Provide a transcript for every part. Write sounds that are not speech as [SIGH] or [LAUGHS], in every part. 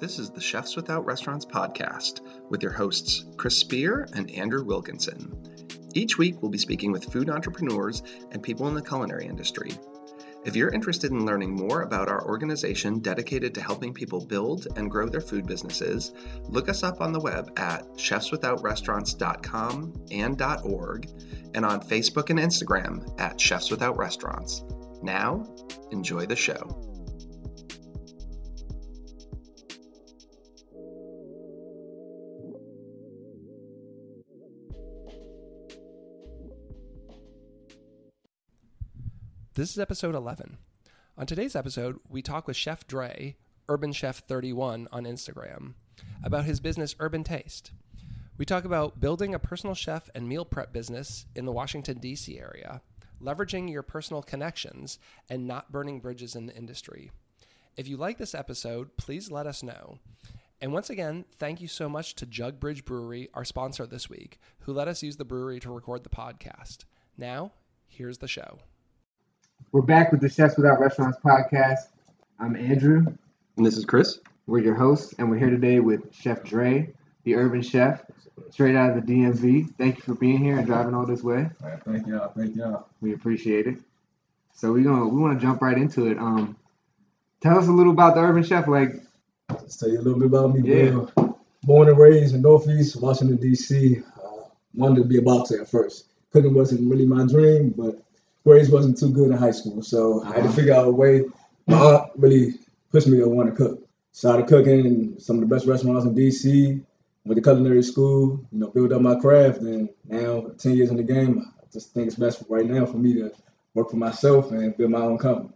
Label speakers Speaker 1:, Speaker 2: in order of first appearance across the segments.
Speaker 1: This is the Chefs Without Restaurants podcast with your hosts, Chris Spear and Andrew Wilkinson. Each week, we'll be speaking with food entrepreneurs and people in the culinary industry. If you're interested in learning more about our organization dedicated to helping people build and grow their food businesses, look us up on the web at chefswithoutrestaurants.com and .org and on Facebook and Instagram at Chefs Without Restaurants. Now, enjoy the show. This is episode 11. On today's episode, we talk with Chef Dre, Urban Chef 31 on Instagram, about his business Urban Taste. We talk about building a personal chef and meal prep business in the Washington, D.C. area, leveraging your personal connections, and not burning bridges in the industry. If you like this episode, please let us know. And once again, thank you so much to Jug Bridge Brewery, our sponsor this week, who let us use the brewery to record the podcast. Now, here's the show.
Speaker 2: We're back with the Chefs Without Restaurants podcast. I'm Andrew.
Speaker 1: And this is Chris.
Speaker 2: We're your hosts, and we're here today with Chef Dre, the urban chef, straight out of the DMV. Thank you for being here and driving all this way.
Speaker 3: All right, thank y'all. Thank y'all.
Speaker 2: We appreciate it. So we're gonna we want to jump right into it. Um, tell us a little about the urban chef. Like,
Speaker 3: Let's tell you a little bit about me.
Speaker 2: Yeah.
Speaker 3: man. Born and raised in Northeast Washington D.C. Uh, wanted to be a boxer at first. Cooking wasn't really my dream, but grades wasn't too good in high school, so I had to figure out a way. My aunt really pushed me to want to cook. Started cooking in some of the best restaurants in D.C. Went to culinary school, you know, build up my craft, and now ten years in the game, I just think it's best right now for me to work for myself and build my own company.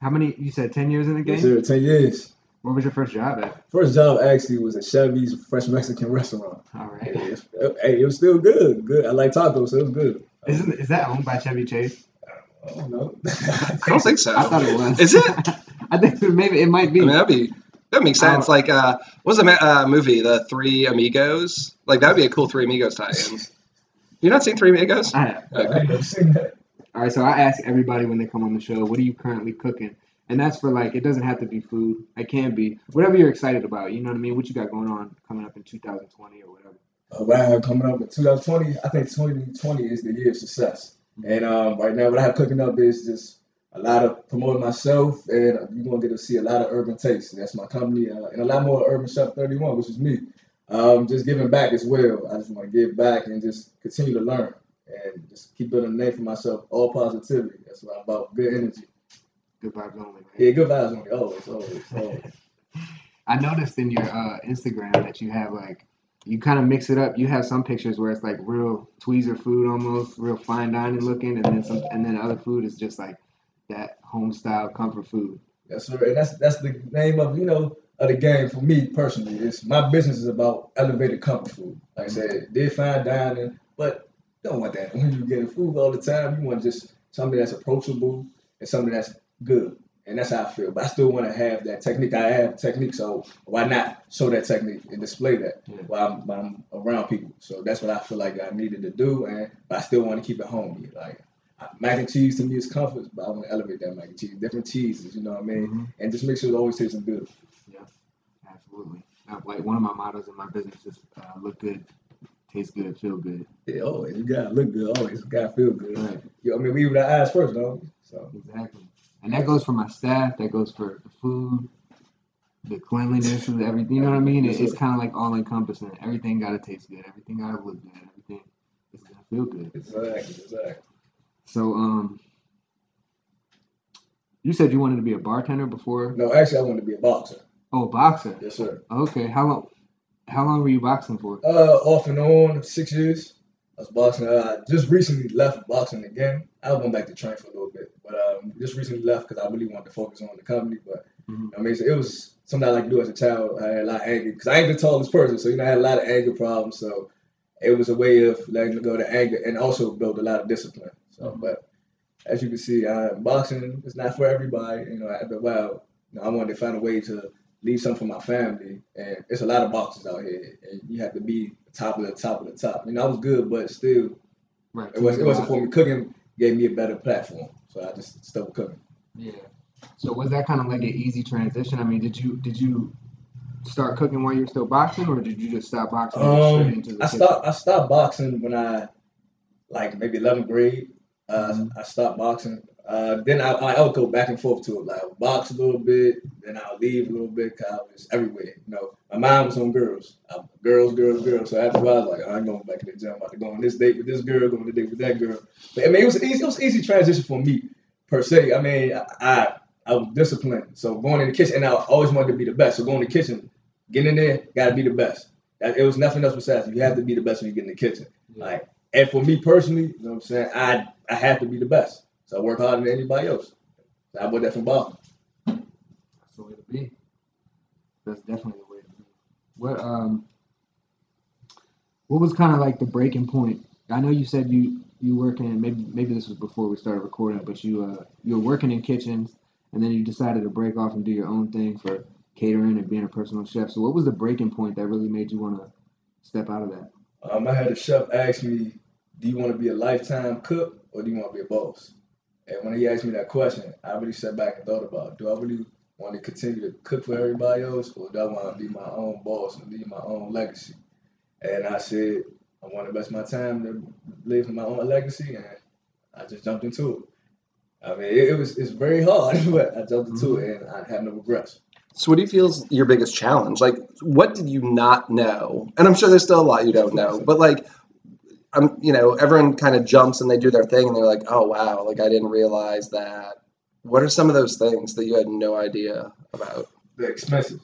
Speaker 2: how many? You said ten years in the game.
Speaker 3: Yes, sir, ten years.
Speaker 2: What was your first job at?
Speaker 3: First job actually was at Chevy's Fresh Mexican restaurant.
Speaker 2: All
Speaker 3: Hey,
Speaker 2: right.
Speaker 3: it's- hey, it was still good. Good. I like tacos, so it was good.
Speaker 2: Isn't is that owned by Chevy Chase?
Speaker 3: I don't know. [LAUGHS]
Speaker 1: I don't think so.
Speaker 2: I thought it was.
Speaker 1: Is it? [LAUGHS]
Speaker 2: I think maybe it might
Speaker 1: I
Speaker 2: be.
Speaker 1: mean, that'd be that makes sense. Like, uh, what was the uh, movie, The Three Amigos? Like, that'd be a cool Three Amigos tie-in. You not seen Three Amigos?
Speaker 2: I have.
Speaker 3: I ain't seen that.
Speaker 2: All right, so I ask everybody when they come on the show, what are you currently cooking? And that's for like, it doesn't have to be food. It can be whatever you're excited about. You know what I mean? What you got going on coming up in 2020 or whatever.
Speaker 3: What I have coming up in 2020, I think 2020 is the year of success. And um, right now, what I have cooking up is just a lot of promoting myself, and you're gonna get to see a lot of urban taste. That's my company, uh, and a lot more Urban Chef 31, which is me. Um, just giving back as well. I just want to give back and just continue to learn and just keep building a name for myself. All positivity. That's what I'm about. Good energy.
Speaker 2: Good vibes only, man.
Speaker 3: Yeah, good vibes only. Always, always, always. [LAUGHS]
Speaker 2: I noticed in your uh, Instagram that you have like, you kind of mix it up. You have some pictures where it's like real tweezer food almost, real fine dining looking, and then some, and then other food is just like that home style comfort food.
Speaker 3: Yes, sir. And that's that's the name of you know of the game for me personally. It's my business is about elevated comfort food. Like I said, did fine dining, but don't want that [LAUGHS] when you getting food all the time. You want just something that's approachable and something that's good. And that's how I feel. But I still want to have that technique. I have technique, so why not show that technique and display that
Speaker 2: Yeah.
Speaker 3: while I'm, while I'm around people? So that's what I feel like I needed to do. And but I still want to keep it homey. Like mac and cheese to me is comfort, but I want to elevate that mac and cheese. Different cheeses, you know what I mean?
Speaker 2: Mm-hmm.
Speaker 3: and just make sure it always tasting good.
Speaker 2: Yeah, absolutely. Uh, like one of my mottos in my business is uh, look good, taste good, feel good.
Speaker 3: Yeah, always. You gotta look good, always. You gotta feel good.
Speaker 2: Right.
Speaker 3: Yeah, I mean, we with our eyes first, though. So
Speaker 2: Exactly. And that goes for my staff. That goes for the food, the cleanliness, and everything. You know what I mean? It, it's kind of like all encompassing. Everything got to taste good. Everything got to look good. Everything is gonna feel good.
Speaker 3: exactly, exactly.
Speaker 2: So, um, you said you wanted to be a bartender before.
Speaker 3: No, actually, I wanted to be a boxer.
Speaker 2: Oh, boxer.
Speaker 3: Yes, sir.
Speaker 2: Okay. How long? How long were you boxing for?
Speaker 3: Uh, off and on, six years. I was boxing. Uh, I just recently left boxing again. I went back to train for a little bit, but um, just recently left because I really wanted to focus on the company. But
Speaker 2: Mhm.
Speaker 3: I mean, so it was something I like to do as a child. I had a lot of anger because I ain't the tallest person, so you know, I had a lot of anger problems. So it was a way of letting go the anger and also build a lot of discipline. So, but as you can see, uh, boxing is not for everybody. You know, after a while, you know, I wanted to find a way to leave something for my family, and it's a lot of boxes out here, and you have to be top of the top of the top. Know, I was good, but still,
Speaker 2: Right.
Speaker 3: it wasn't, it wasn't for me. Cooking gave me a better platform, so I just stuck with cooking.
Speaker 2: Yeah. So was that kind of like an easy transition? I mean, did you did you start cooking while you were still boxing, or did you just stop boxing? and
Speaker 3: Um,
Speaker 2: into the
Speaker 3: I stopped. I stopped boxing when I, like maybe 11th grade. Uh,
Speaker 2: Mm-hmm.
Speaker 3: I stopped boxing. Uh, then I, I would go back and forth to it. Like I would box a little bit, then I'll leave a little bit. Cause I was everywhere. You know, my mind was on girls, I, girls, girls, girls. So after a while, I was like, I'm going back to the gym. I'm about to go on this date with this girl, going on a date with that girl. But I mean, it was easy. It was an easy transition for me per se. I mean, I, I I was disciplined. So going in the kitchen, and I always wanted to be the best. So going in the kitchen, getting in there, got to be the best. That- It was nothing else besides you have to be the best when you get in the kitchen. Like, and for me personally, you know what I'm saying, I I have to be the best. So I work harder than anybody else. I bought that from Boston.
Speaker 2: That's the way to be. That's definitely the way to be. What um, what was kind of like the breaking point? I know you said you you working maybe maybe this was before we started recording, but you uh you were working in kitchens, and then you decided to break off and do your own thing for catering and being a personal chef. So what was the breaking point that really made you want to step out of that?
Speaker 3: Um, I had a chef ask me, "Do you want to be a lifetime cook or do you want to be a boss?" And when he asked me that question, I really sat back and thought about, do I really want to continue to cook for everybody else, or do I want to be my own boss and leave my own legacy? And I said, I want to invest my time to live my own legacy, and I just jumped into it. I mean, it, it was it's very hard, [LAUGHS] but I jumped into it, and I have no regrets.
Speaker 1: So, what do you feel is your biggest challenge? Like, what did you not know? And I'm sure there's still a lot you don't know, but like, I'm, you know, everyone kind of jumps and they do their thing, and they're like, "Oh wow, like I didn't realize that." What are some of those things that you had no idea about?
Speaker 3: the expenses.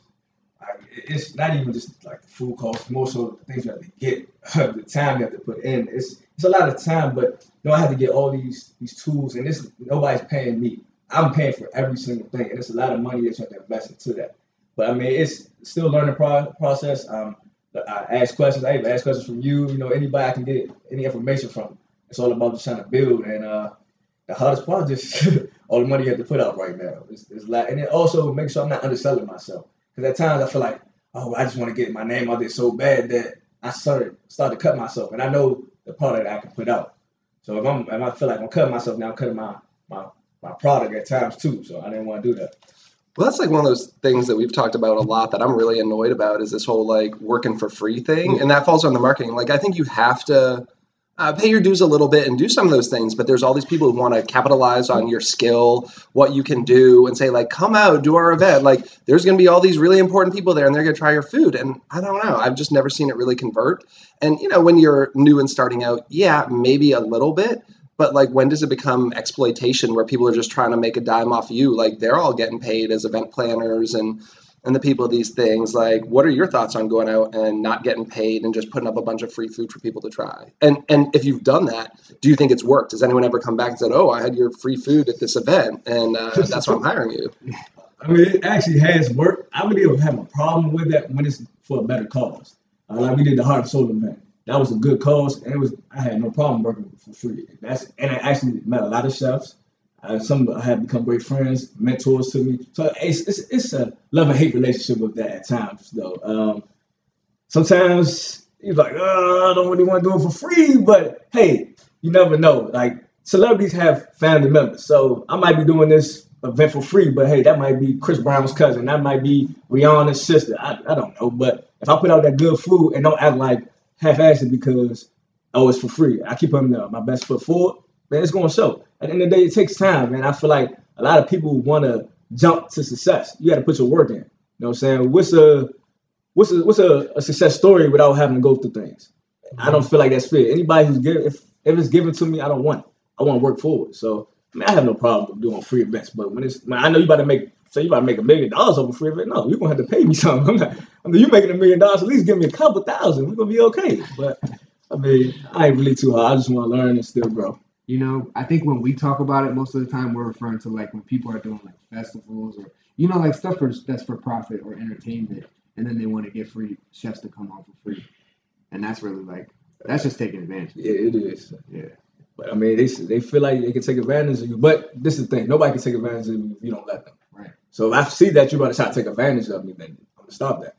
Speaker 3: Like, it's not even just like the food costs, more so the things you have to get, [LAUGHS] the time you have to put in. It's it's a lot of time, but you know I have to get all these these tools, and this nobody's paying me. I'm paying for every single thing, and it's a lot of money that you have to invest into that. But I mean, it's still learning pro- process. Um, I ask questions. I even ask questions from you. You know, anybody I can get any information from. It's all about just trying to build, and uh, the hardest part is just [LAUGHS] all the money you have to put out right now. It's, it's like, and then also make sure I'm not underselling myself. Because at times I feel like, oh, I just want to get my name out there so bad that I started started to cut myself, and I know the product I can put out. So if I'm, if I feel like I'm cutting myself now, I'm cutting my my my product at times too. So I didn't want to do that.
Speaker 1: Well, that's like one of those things that we've talked about a lot that I'm really annoyed about is this whole like working for free thing. And that falls on the marketing. Like, I think you have to uh, pay your dues a little bit and do some of those things, but there's all these people who want to capitalize on your skill, what you can do, and say, like, come out, do our event. Like, there's going to be all these really important people there and they're going to try your food. And I don't know. I've just never seen it really convert. And, you know, when you're new and starting out, yeah, maybe a little bit. But like, when does it become exploitation where people are just trying to make a dime off you? Like, they're all getting paid as event planners and and the people of these things. Like, what are your thoughts on going out and not getting paid and just putting up a bunch of free food for people to try? And and if you've done that, do you think it's worked? Has anyone ever come back and said, "Oh, I had your free food at this event, and uh, that's why I'm hiring you"?
Speaker 3: I mean, it actually has worked. I really don't have a problem with that when it's for a better cause. Uh, like we did the Heart and Soul event. That was a good cause, and it was I had no problem working for free. That's and I actually met a lot of chefs. Uh, some I have become great friends, mentors to me. So it's it's, it's a love and hate relationship with that at times, though. Um, sometimes you're like, oh, I don't really want to do it for free, but hey, you never know. Like celebrities have family members, so I might be doing this event for free, but hey, that might be Chris Brown's cousin, that might be Rihanna's sister. I, I don't know, but if I put out that good food and don't act like half-assed because oh it's for free, I keep putting uh, my best foot forward, man, it's to show. At the end of the day, it takes time, man. I feel like a lot of people want to jump to success. You got to put your work in. You know what I'm saying? What's a what's a what's a, a success story without having to go through things? I don't feel like that's fair. Anybody who's given if if it's given to me, I don't want it. I want to work forward. So I mean, I have no problem doing free events, but when it's I know you about to make so you about to make a million dollars over free event, no, you're gonna have to pay me [LAUGHS] something. I'm not, I mean, you making a million dollars, at least give me a couple thousand. We're gonna be okay. But I mean, I ain't really too hard. I just want to learn and still grow.
Speaker 2: You know, I think when we talk about it, most of the time we're referring to like when people are doing like festivals or you know like stuff for that's for profit or entertainment, and then they want to get free chefs to come on for free, and that's really like that's just taking advantage.
Speaker 3: Yeah, it is.
Speaker 2: Yeah.
Speaker 3: But I mean, they they feel like they can take advantage of you. But this is the thing: nobody can take advantage of you if you don't let them.
Speaker 2: Right.
Speaker 3: So if I see that you're about to try to take advantage of me, then I'm gonna stop that.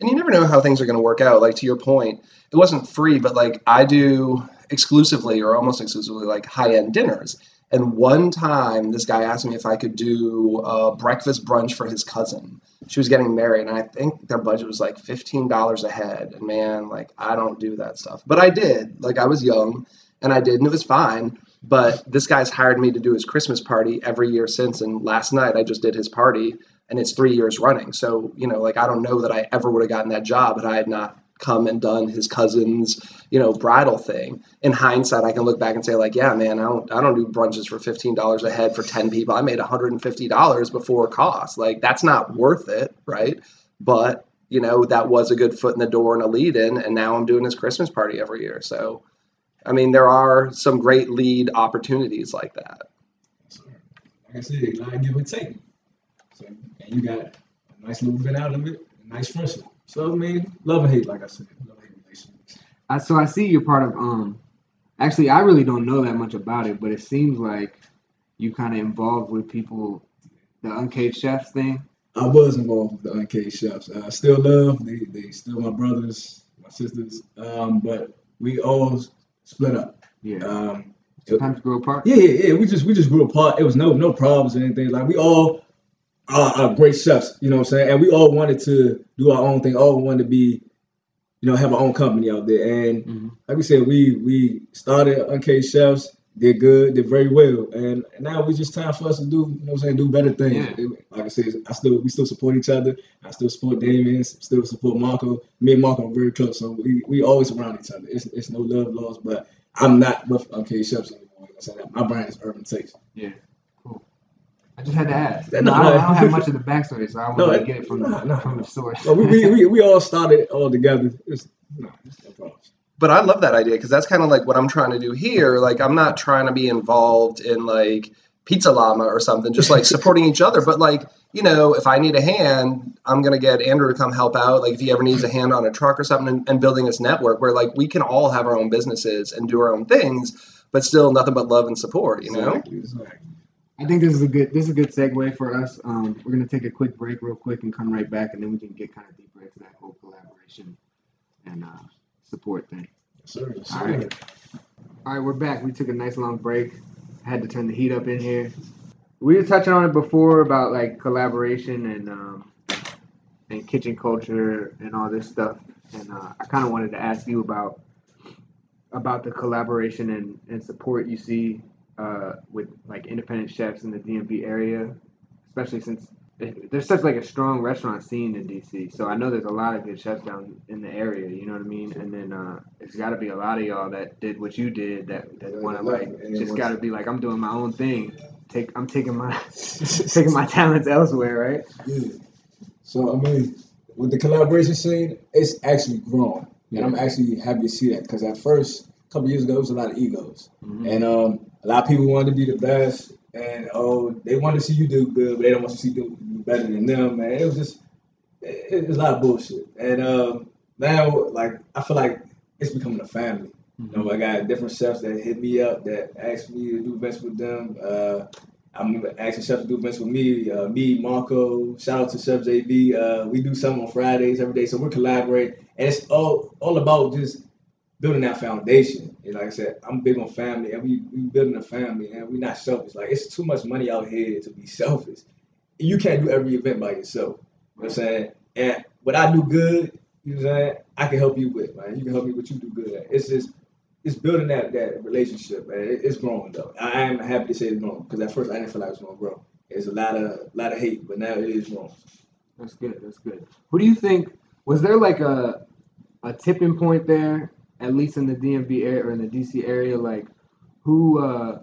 Speaker 1: And you never know how things are going to work out. Like to your point, it wasn't free, but like I do exclusively or almost exclusively like high end dinners. And one time, this guy asked me if I could do a breakfast brunch for his cousin. She was getting married, and I think their budget was like fifteen dollars a head. And man, like I don't do that stuff, but I did. Like I was young, and I did, and it was fine. But this guy's hired me to do his Christmas party every year since, and last night I just did his party, and it's three years running. So you know, like I don't know that I ever would have gotten that job had I had not come and done his cousin's, you know, bridal thing. In hindsight, I can look back and say, like, yeah, man, I don't, I don't do brunches for fifteen dollars a head for ten people. I made one hundred and fifty dollars before cost. Like, that's not worth it, right? But you know, that was a good foot in the door and a lead in, and now I'm doing his Christmas party every year. So, I mean, there are some great lead opportunities like that.
Speaker 3: Like I said, give and take. So, and you got a nice little bit out of it, a nice friendship. So I mean, love and hate, like I said, love and hate relationships.
Speaker 2: I, so I see you're part of. Um, actually, I really don't know that much about it, but it seems like you kind of involved with people, the uncaged chefs thing.
Speaker 3: I was involved with the uncaged chefs. I still love. They they still my brothers, my sisters. Um, but we all split up.
Speaker 2: Yeah.
Speaker 3: Um,
Speaker 2: Sometimes grow apart.
Speaker 3: yeah, yeah, yeah. We just we just grew apart. It was no no problems or anything. Like we all are, are great chefs. You know what I'm saying? And we all wanted to do our own thing. All wanted to be, you know, have our own company out there. And
Speaker 2: Mhm.
Speaker 3: like we said, we we started Uncaged Chefs, did good, did very well, and now it's just time for us to do, you know, what I'm saying, do better things.
Speaker 2: Yeah.
Speaker 3: Like I said, I still we still support each other. I still support Damien, still support Marco. Me and Marco are very close, so we, we always around each other. It's it's no love lost, but I'm not with Uncaged Chefs anymore. You know what I'm saying? My brand is Urban Taste.
Speaker 2: Yeah. Cool. I just had to ask.
Speaker 3: No,
Speaker 2: No, I, don't, I don't have much of the backstory, so I [LAUGHS] want
Speaker 3: No,
Speaker 2: to get it from
Speaker 3: no,
Speaker 2: the
Speaker 3: no.
Speaker 2: from the source.
Speaker 3: So we, we, we, we all started all together. It's, no, it's no problem.
Speaker 1: but I love that idea because that's kind of like what I'm trying to do here. Like I'm not trying to be involved in like Pizza Llama or something, just like supporting each other. But like you know, if I need a hand, I'm gonna get Andrew to come help out. Like if he ever needs a hand on a truck or something, and, and building this network where like we can all have our own businesses and do our own things, but still nothing but love and support. You know.
Speaker 3: Exactly, exactly.
Speaker 2: I think this is a good this is a good segue for us. Um, we're gonna take a quick break, real quick, and come right back, and then we can get kind of deeper into that whole collaboration and uh, support thing.
Speaker 3: Yes, sir, yes,
Speaker 2: All
Speaker 3: sir.
Speaker 2: right. All right, we're back. We took a nice long break. I had to turn the heat up in here. We were touching on it before about like collaboration and um, and kitchen culture and all this stuff. And uh, I kind of wanted to ask you about about the collaboration and, and support you see uh, with like independent chefs in the DMV area, especially since there's such like a strong restaurant scene in DC. So I know there's a lot of good chefs down in the area. You know what I mean? And then uh, it's got to be a lot of y'all that did what you did that that
Speaker 3: Yeah,
Speaker 2: want to like just got to be like I'm doing my own thing. Take I'm taking my [LAUGHS] taking my talents elsewhere, right?
Speaker 3: Yeah. So I mean, with the collaboration scene, it's actually grown, and I'm actually happy to see that because at first, a couple years ago, it was a lot of egos, and um, lot of people wanted to be the best, and oh, they want to see you do good, but they don't want to see you do better than them, man. It was just, it, it was a lot of bullshit, and um, now, like, I feel like it's becoming a family. You know, I got different chefs that hit me up that ask me to do events with them. Uh, I'm asking chefs to do events with me. Uh, me, Marco. Shout out to Chef JB. Uh, we do something on Fridays every day, so we're collaborating, and it's all all about just building that foundation. And like I said, I'm big on family, and we we building a family, and we're not selfish. Like it's too much money out here to be selfish. You can't do every event by yourself. You know what I'm saying? And what I do good, you know what I'm saying? I can help you with, man. You can help me what you do good at. It's just it's building that that relationship, man. It's growing though. I am happy to say it's growing because at first I didn't feel like it was gonna grow. There's a lot of lot of hate, but now it is growing.
Speaker 2: That's good. That's good. Who do you think was there like a a tipping point there, at least in the DMV area or in the DC area? Like, who? uh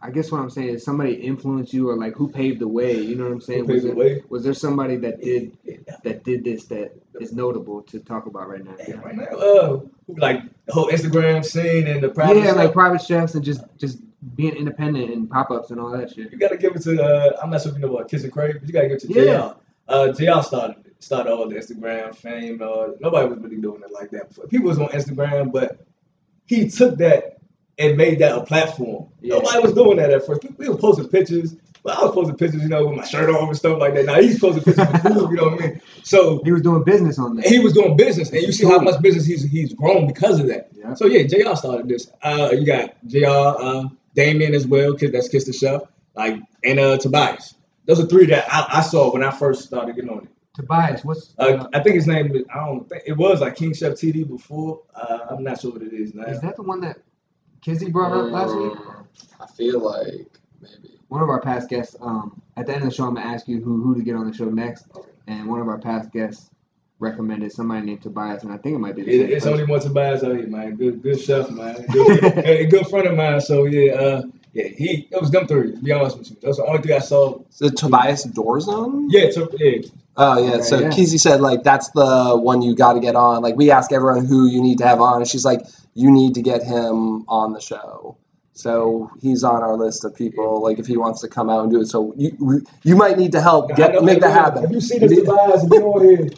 Speaker 2: I guess what I'm saying is somebody influenced you, or like who paved the way. You know what I'm saying? Was
Speaker 3: the
Speaker 2: there,
Speaker 3: way?
Speaker 2: Was there somebody that did that did this that is notable to talk about right now?
Speaker 3: Damn, right now, uh, like the whole Instagram scene and the private
Speaker 2: Yeah, like
Speaker 3: stuff,
Speaker 2: private chefs and just just being independent and pop ups and all that shit.
Speaker 3: you gotta give it to. Uh, I'm not sure if you know about Kiss and Crave, but you gotta give it to
Speaker 2: Yeah.
Speaker 3: JR. Uh, JR started started all the Instagram fame. Uh, nobody was really doing it like that before. People was on Instagram, but he took that and made that a platform.
Speaker 2: Yeah.
Speaker 3: Nobody was doing that at first. We, we were posting pictures, but I was posting pictures, you know, with my shirt off and stuff like that. Now he's posting pictures with food, you know what I mean? So
Speaker 2: He was doing business on that.
Speaker 3: he was doing business, and you see how much business he's he's grown because of that.
Speaker 2: Yeah.
Speaker 3: So yeah, Jr. started this. Uh, you got Jr. Uh, Damien as well, cause that's Kiss the Chef, like and uh, Tobias. Those are three that I, I saw when I first started getting on it.
Speaker 2: Tobias, what's
Speaker 3: Uh,
Speaker 2: uh,
Speaker 3: I think his name is I don't think it was like King Chef TD before. Uh, I'm not sure what it is now.
Speaker 2: is that the one that Kizzy brought up last week?
Speaker 1: Mm, I feel like maybe.
Speaker 2: One of our past guests. Um, at the end of the show, I'm gonna ask you who who to get on the show next, and one of our past guests recommended somebody named Tobias, and I think it might be. The
Speaker 3: It,
Speaker 2: same
Speaker 3: it's
Speaker 2: person.
Speaker 3: only one Tobias out here, man. Good, good chef, man. Good, [LAUGHS] a good friend of mine. So yeah, uh, yeah, he it was them three. To be honest with you, those are the only three I saw.
Speaker 1: The Tobias Dorzon?
Speaker 3: Yeah, to, yeah,
Speaker 1: Oh yeah.
Speaker 2: Okay,
Speaker 1: so
Speaker 2: yeah.
Speaker 1: Kizzy said like that's the one you got to get on. Like we ask everyone who you need to have on, and she's like, you need to get him on the show. So he's on our list of people. Like if he wants to come out and do it, so you you might need to help get
Speaker 3: know-
Speaker 1: make that happen.
Speaker 3: If you see this Tobias, if you on here,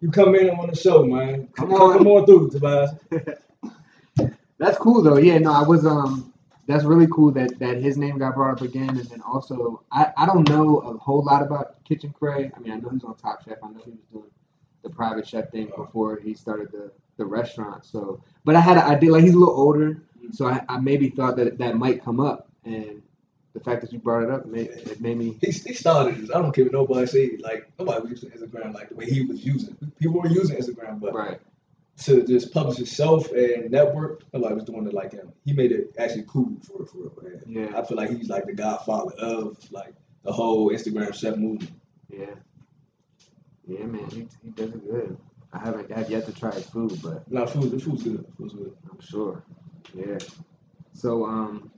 Speaker 3: you come in on the show, man.
Speaker 2: Come
Speaker 3: Come,
Speaker 2: on.
Speaker 3: come on through, Tobias. [LAUGHS]
Speaker 2: That's cool though. Yeah, no, I was um that's really cool that that his name got brought up again and then also I, I don't know a whole lot about Kitchen Cray. I mean I know he's on Top Chef. I know he was doing the private chef thing before he started the, the restaurant. So but I had an idea like he's a little older, so I, I maybe thought that that might come up and the fact that you brought it up made it made me
Speaker 3: He, he started this. I don't care what nobody say. Like nobody was using Instagram like the way he was using. People were using Instagram, but
Speaker 2: right.
Speaker 3: To just publish himself and network, nobody was doing it like him. He made it actually cool for for real. Man.
Speaker 2: Yeah.
Speaker 3: I feel like he's like the godfather of like the whole Instagram chef movement.
Speaker 2: Yeah. Yeah, man, he, he does it good. I haven't I've yet to try his food, but
Speaker 3: No, food, the food's good. Food's good.
Speaker 2: I'm sure. Yeah. So um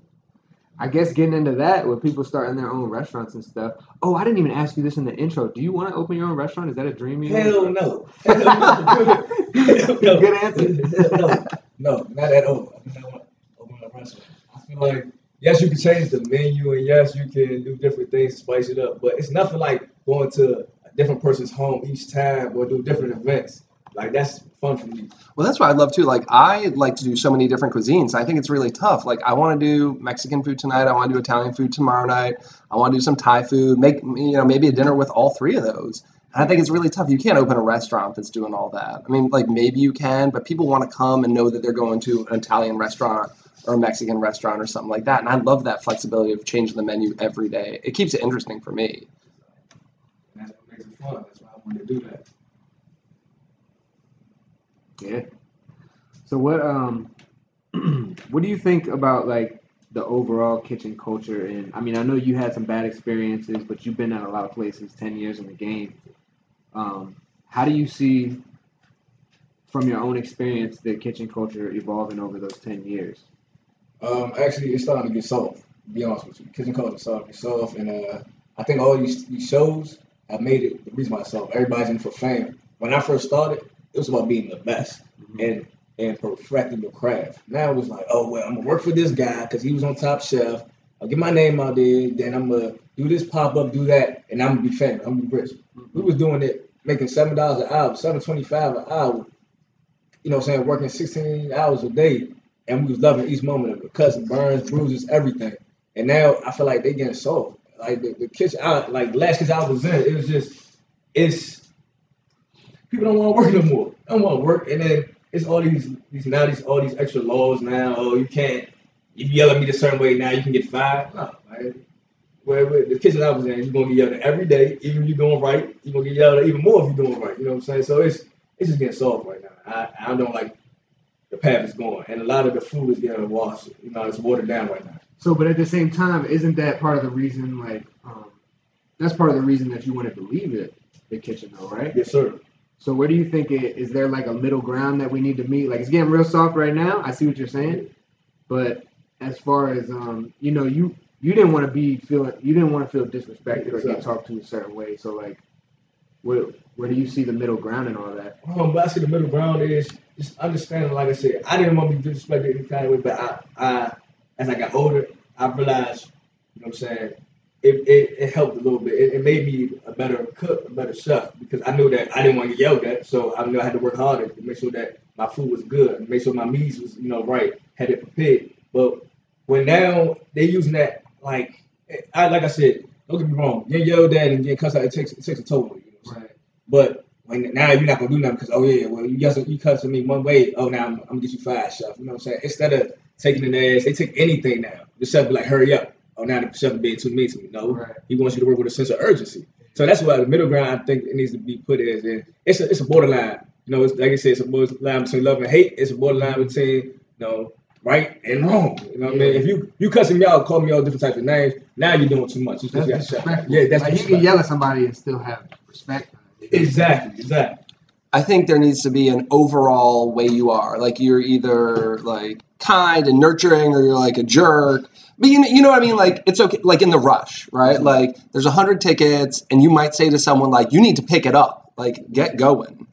Speaker 2: I guess getting into that with people starting their own restaurants and stuff. Oh, I didn't even ask you this in the intro. Do you want to open your own restaurant? Is that a dream you have?
Speaker 3: Hell no. Hell no. [LAUGHS]
Speaker 2: Good answer.
Speaker 3: no, no, not at all. I do not want to open a restaurant. I feel like yes, you can change the menu and yes, you can do different things to spice it up, but it's nothing like going to a different person's home each time or do different events. Like that's fun for me.
Speaker 1: Well, that's what I love too. Like I like to do so many different cuisines. I think it's really tough. Like I want to do Mexican food tonight. I want to do Italian food tomorrow night. I want to do some Thai food. Make you know maybe a dinner with all three of those. And I think it's really tough. You can't open a restaurant that's doing all that. I mean, like maybe you can, but people want to come and know that they're going to an Italian restaurant or a Mexican restaurant or something like that. And I love that flexibility of changing the menu every day. It keeps it interesting for me.
Speaker 3: That's what makes it fun. That's why I wanted to do that.
Speaker 2: Yeah. So what um [CLEARS THROAT] what do you think about like the overall kitchen culture and I mean I know you had some bad experiences, but you've been at a lot of places, ten years in the game. Um, how do you see from your own experience the kitchen culture evolving over those ten years?
Speaker 3: Um, actually, it's starting to get soft. To be honest with you, kitchen culture starting to get soft, and uh, I think all these, these shows have made it the reason why it's soft. Everybody's in for fame. When I first started, it was about being the best mm-hmm. and and perfecting your craft. Now it was like, oh well, I'm gonna work for this guy because he was on Top Chef. I'll get my name out there, then I'm gonna do this pop up, do that, and I'm gonna be famous. I'm gonna be rich. Mm-hmm. We was doing it, making seven dollars an hour, seven twenty five an hour. You know, what I'm saying working sixteen hours a day, and we was loving each moment of it, cuts burns, bruises, everything. And now I feel like they getting soft. Like the, the kitchen, I, like last kitchen I was in, it was just, it's people don't want to work no more. They don't want to work, and then it's all these these now these all these extra laws now. Oh, you can't if you yell at me a certain way now, you can get fired. No, right? Where, where the kitchen I was in, you're gonna get yelled at every day, even if you're doing right. You're gonna get yelled at even more if you're doing right. You know what I'm saying? So it's it's just getting soft right now. I I don't like the path is going, and a lot of the food is getting washed. You know, it's watered down right now.
Speaker 2: So, but at the same time, isn't that part of the reason? Like, um, that's part of the reason that you wanted to leave it, the kitchen, though, right?
Speaker 3: Yes, sir.
Speaker 2: So, where do you think it is? There like a middle ground that we need to meet? Like, it's getting real soft right now. I see what you're saying, but as far as um, you know, you you didn't want to be feeling, you didn't want to feel disrespected or get talked to a certain way. So, like, where where do you see the middle ground and all that?
Speaker 3: Um, but I see the middle ground is just understanding. Like I said, I didn't want to be disrespected any kind of way, but I, I, as I got older, I realized, you know, what I'm saying, it, it, it helped a little bit. It, it made me a better cook, a better chef, because I knew that I didn't want to get yelled at, so I knew I had to work harder to make sure that my food was good, make sure my meats was, you know, right, had it prepared. But when now they using that like I like I said, don't get me wrong, getting yelled at and getting cussed out, it takes it takes a toll you. know what I'm saying?
Speaker 2: Right.
Speaker 3: But when now you're not gonna do nothing because oh yeah, well you guys you cussing me one way, oh now I'm, I'm gonna get you fired, chef. You know what I'm saying? Instead of taking an ass, they take anything now. The chef be like, hurry up. Oh now the chef being too mean to me. No,
Speaker 2: Right.
Speaker 3: he wants you to work with a sense of urgency. So that's why the middle ground I think it needs to be put as in it's a it's a borderline. You know, it's like I said, it's a borderline between love and hate. It's a borderline mm-hmm. between you know right and wrong. You know what I mean? If you you cussing me out, call me all different types of names, now you're doing too much. You
Speaker 2: That's
Speaker 3: just got shot.
Speaker 2: disrespectful.
Speaker 3: Yeah, that's
Speaker 2: like you can yell at somebody and still have respect.
Speaker 3: Exactly, exactly.
Speaker 1: I think there needs to be an overall way you are. Like you're either like kind and nurturing, or you're like a jerk. But you know, you know what I mean. Like it's okay. Like in the rush, right? Like there's a hundred tickets, and you might say to someone like, "You need to pick it up. Like get going."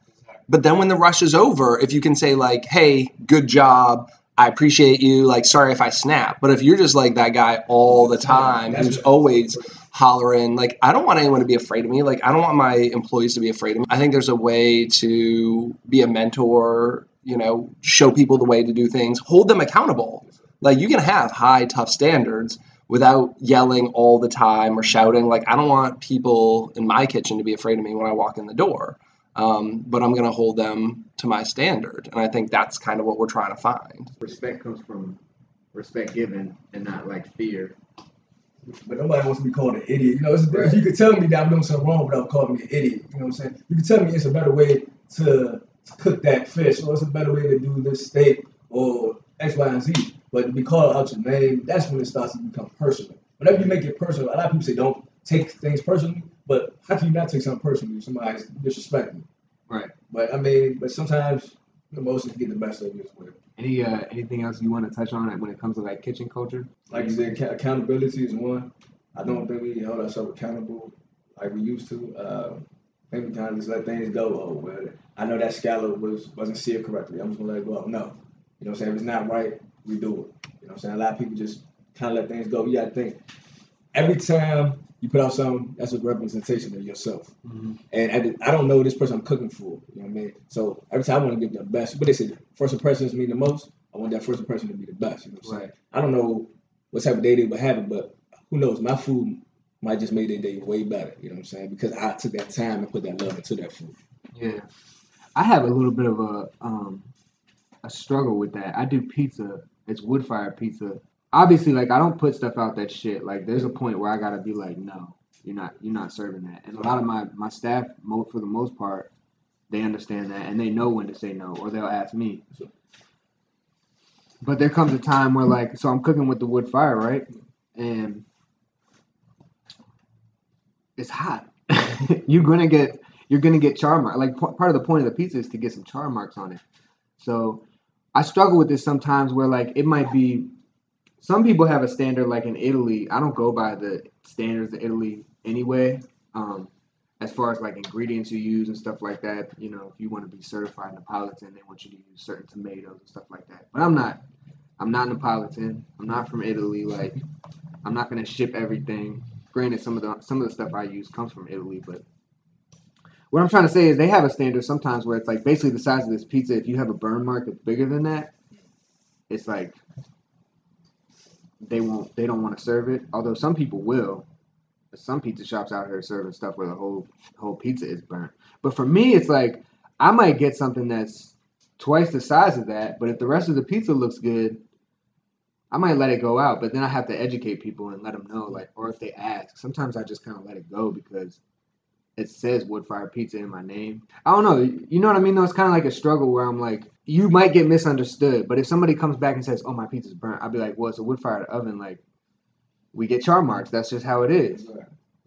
Speaker 1: But then when the rush is over, if you can say like, "Hey, good job. I appreciate you. Like sorry if I snap." But if you're just like that guy all the time, who's always hollering like i don't want anyone to be afraid of me like i don't want my employees to be afraid of me i think there's a way to be a mentor you know show people the way to do things hold them accountable like you can have high tough standards without yelling all the time or shouting like i don't want people in my kitchen to be afraid of me when i walk in the door um, but i'm going to hold them to my standard and i think that's kind of what we're trying to find
Speaker 2: Respect comes from respect given and not like fear.
Speaker 3: But nobody wants to be called an idiot. You know, it's, if you could tell me that I'm doing something wrong without calling me an idiot, you know what I'm saying? You can tell me it's a better way to, to cook that fish, or it's a better way to do this steak, or X, Y, and Z. But to be called out your name, that's when it starts to become personal. Whenever you make it personal, a lot of people say don't take things personally, but how can you not take something personally if somebody's disrespecting you?
Speaker 2: Right.
Speaker 3: But I mean, but sometimes emotions get the best of you as well.
Speaker 2: Any uh anything else you want to touch on when it comes to like kitchen culture?
Speaker 3: like you said, accountability is one. I don't think we hold ourselves accountable like we used to. Uh, We kind just let things go. Oh, well, I know that scallop was wasn't seared correctly. I'm just gonna let it go. No, you know what I'm saying. If it's not right, we do it. You know what I'm saying. A lot of people just kind of let things go. You gotta think. Every time you put out something, that's a representation of yourself. Mm-hmm. And I, I don't know this person I'm cooking for. You know what I mean? So every time I want to give the best. But they say first impressions mean the most. I want that first impression to be the best. You know what I'm saying? I don't know what type of day they were having, but who knows? My food might just make their day way better. You know what I'm saying? Because I took that time and put that love into that food.
Speaker 2: Yeah. I have a little bit of a um a struggle with that. I do pizza. It's wood fire pizza. Obviously, like I don't put stuff out that shit. Like there's a point where I gotta be like, no, you're not you're not serving that. And a lot of my my staff, for the most part, they understand that and they know when to say no, or they'll ask me. But there comes a time where like, so I'm cooking with the wood fire, right? And it's hot. [LAUGHS] you're gonna get you're gonna get char marks. Like p- part of the point of the pizza is to get some char marks on it. So I struggle with this sometimes, where like it might be. Some people have a standard like in Italy. I don't go by the standards of Italy anyway. Um, as far as like ingredients you use and stuff like that, you know, if you want to be certified Neapolitan, they want you to use certain tomatoes and stuff like that. But I'm not. I'm not Neapolitan. I'm not from Italy. Like, I'm not gonna ship everything. Granted, some of the some of the stuff I use comes from Italy, but what I'm trying to say is they have a standard sometimes where it's like basically the size of this pizza. If you have a burn mark that's bigger than that, it's like they won't they don't want to serve it. Although some people will. Some pizza shops out here serving stuff where the whole whole pizza is burnt. But for me, it's like I might get something that's twice the size of that, but if the rest of the pizza looks good, I might let it go out. But then I have to educate people and let them know, like, or if they ask, sometimes I just kind of let it go because it says wood fire pizza in my name. I don't know. You know what I mean? Though it's kind of like a struggle where I'm like, you might get misunderstood, but if somebody comes back and says, "Oh, my pizza's burnt," I'll be like, "Well, it's a wood fired oven. Like, we get char marks. That's just how it is.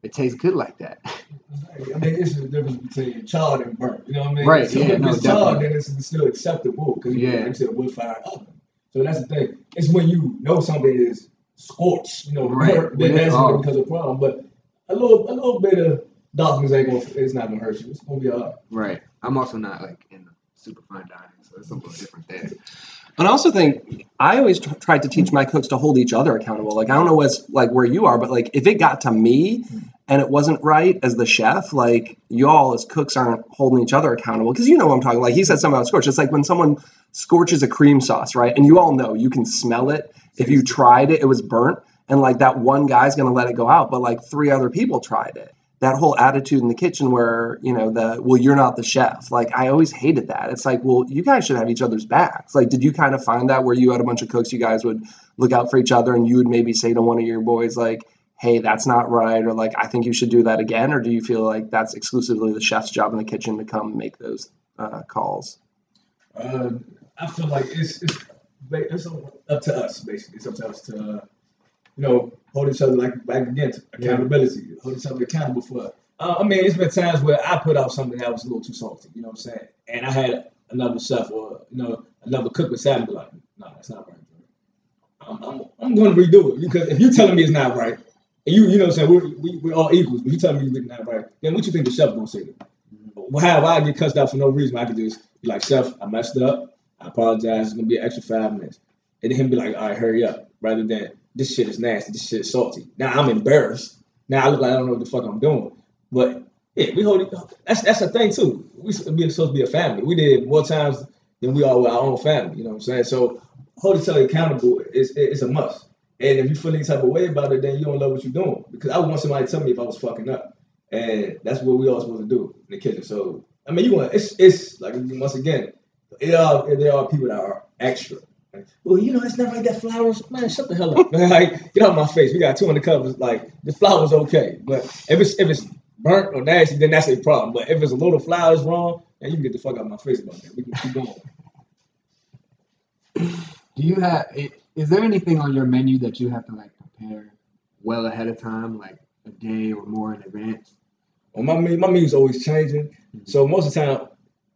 Speaker 2: It tastes good like that." [LAUGHS]
Speaker 3: I mean, it's the difference between charred and burnt. You know what I mean?
Speaker 2: Right,
Speaker 3: So
Speaker 2: yeah,
Speaker 3: if
Speaker 2: no,
Speaker 3: it's charred, then it's still acceptable because you
Speaker 2: Yeah.
Speaker 3: like you said, wood fired oven. So that's the thing. It's when you know something is scorched, you know,
Speaker 2: Right, when
Speaker 3: then that's when
Speaker 2: off.
Speaker 3: it becomes a problem. But a little, a little bit of darkness ain't gonna, it's not gonna hurt you. It's gonna be alright.
Speaker 2: Right. I'm also not like in super fine dining, so it's a little different there.
Speaker 1: And I also think I always t- tried to teach my cooks to hold each other accountable. Like I don't know what's like where you are, but like if it got to me and it wasn't right as the chef, like y'all as cooks aren't holding each other accountable because you know what I'm talking. Like he said something about scorch. It's like when someone scorches a cream sauce, right? And you all know you can smell it. If you tried it, it was burnt, and like that one guy's gonna let it go out, but like three other people tried it. That whole attitude in the kitchen where, you know, the well, you're not the chef. Like I always hated that. It's like, well, you guys should have each other's backs. Like, did you kind of find that where you had a bunch of cooks, you guys would look out for each other and you would maybe say to one of your boys, like, hey, that's not right, or like, I think you should do that again? Or do you feel like that's exclusively the chef's job in the kitchen to come make those uh, calls?
Speaker 3: Uh, I feel like it's it's, it's up to us basically. It's up to us to uh, you know hold each other like back again to accountability. Hold each other accountable for. Uh, I mean, it's been times where I put out something that was a little too salty. You know what I'm saying? And I had another chef or you know another cook beside me be like, no, that's not right. Bro. I'm, I'm, I'm going to redo it because if you're telling me it's not right, and you you know what I'm saying we're we, we're all equals, but you telling me it's not right, then what you think the chef gonna say? Well, how I get cussed out for no reason? I could just be like, chef, I messed up. I apologize. It's gonna be an extra five minutes. And then him be like, all right, hurry up. Rather than this shit is nasty, this shit is salty. Now I'm embarrassed. Now I look like I don't know what the fuck I'm doing. But yeah, we hold it. That's that's the thing too. We supposed to be a family. We did more times than we are with our own family. You know what I'm saying? So hold each other accountable is is a must. And if you feel any type of way about it, then you don't love what you're doing. Because I would want somebody to tell me if I was fucking up. And that's what we all supposed to do in the kitchen. So I mean, you want it's it's like once again, it are there are people that are extra. Well, you know, it's not like that flowers. Man, shut the hell up. Man, [LAUGHS] like, get out my face. We got two on the covers. Like, the flowers okay, but if it's if it's burnt or nasty, then that's a problem. But if it's a little flowers wrong, then you can get the fuck out of my face about that. We can keep going. [CLEARS THROAT]
Speaker 2: Do you have? Is there anything on your menu that you have to like prepare well ahead of time, like a day or more in advance?
Speaker 3: Well, my me- my menu's always changing. Mm-hmm. So most of the time,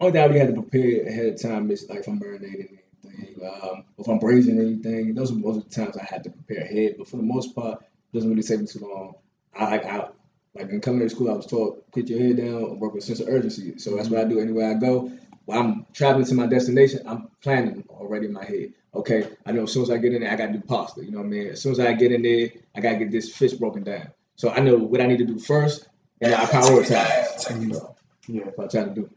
Speaker 3: only thing I really had to prepare ahead of time is like if I'm marinating anything, um, if I'm braising anything. Those are most of the times I had to prepare ahead. But for the most part, it doesn't really take me too long. I, I like in culinary school, I was taught put your head down and work with a sense of urgency. So that's what I do anywhere I go. When I'm traveling to my destination, I'm planning already in my head. Okay, I know as soon as I get in there, I gotta do pasta. You know what I mean? As soon as I get in there, I gotta get this fish broken down. So I know what I need to do first, and I prioritize. You know,
Speaker 2: Yeah.
Speaker 3: that's what I try to do.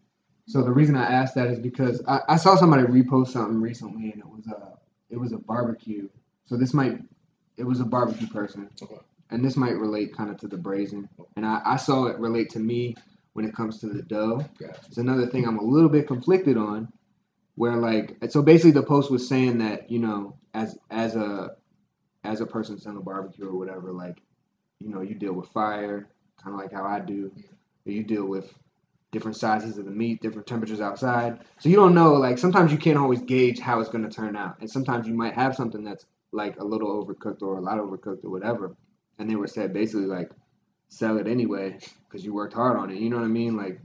Speaker 2: So the reason I asked that is because I, I saw somebody repost something recently, and it was a it was a barbecue. So this might it was a barbecue person,
Speaker 3: Okay.
Speaker 2: and this might relate kind of to the braising. And I, I saw it relate to me when it comes to the dough.
Speaker 3: Gotcha.
Speaker 2: It's another thing I'm a little bit conflicted on, where like so basically the post was saying that you know as as a as a person selling a barbecue or whatever, like you know you deal with fire, kind of like how I do. You deal with different sizes of the meat, different temperatures outside. So you don't know, like sometimes you can't always gauge how it's gonna turn out. And sometimes you might have something that's like a little overcooked or a lot overcooked or whatever. And they were said basically like sell it anyway because you worked hard on it. You know what I mean? Like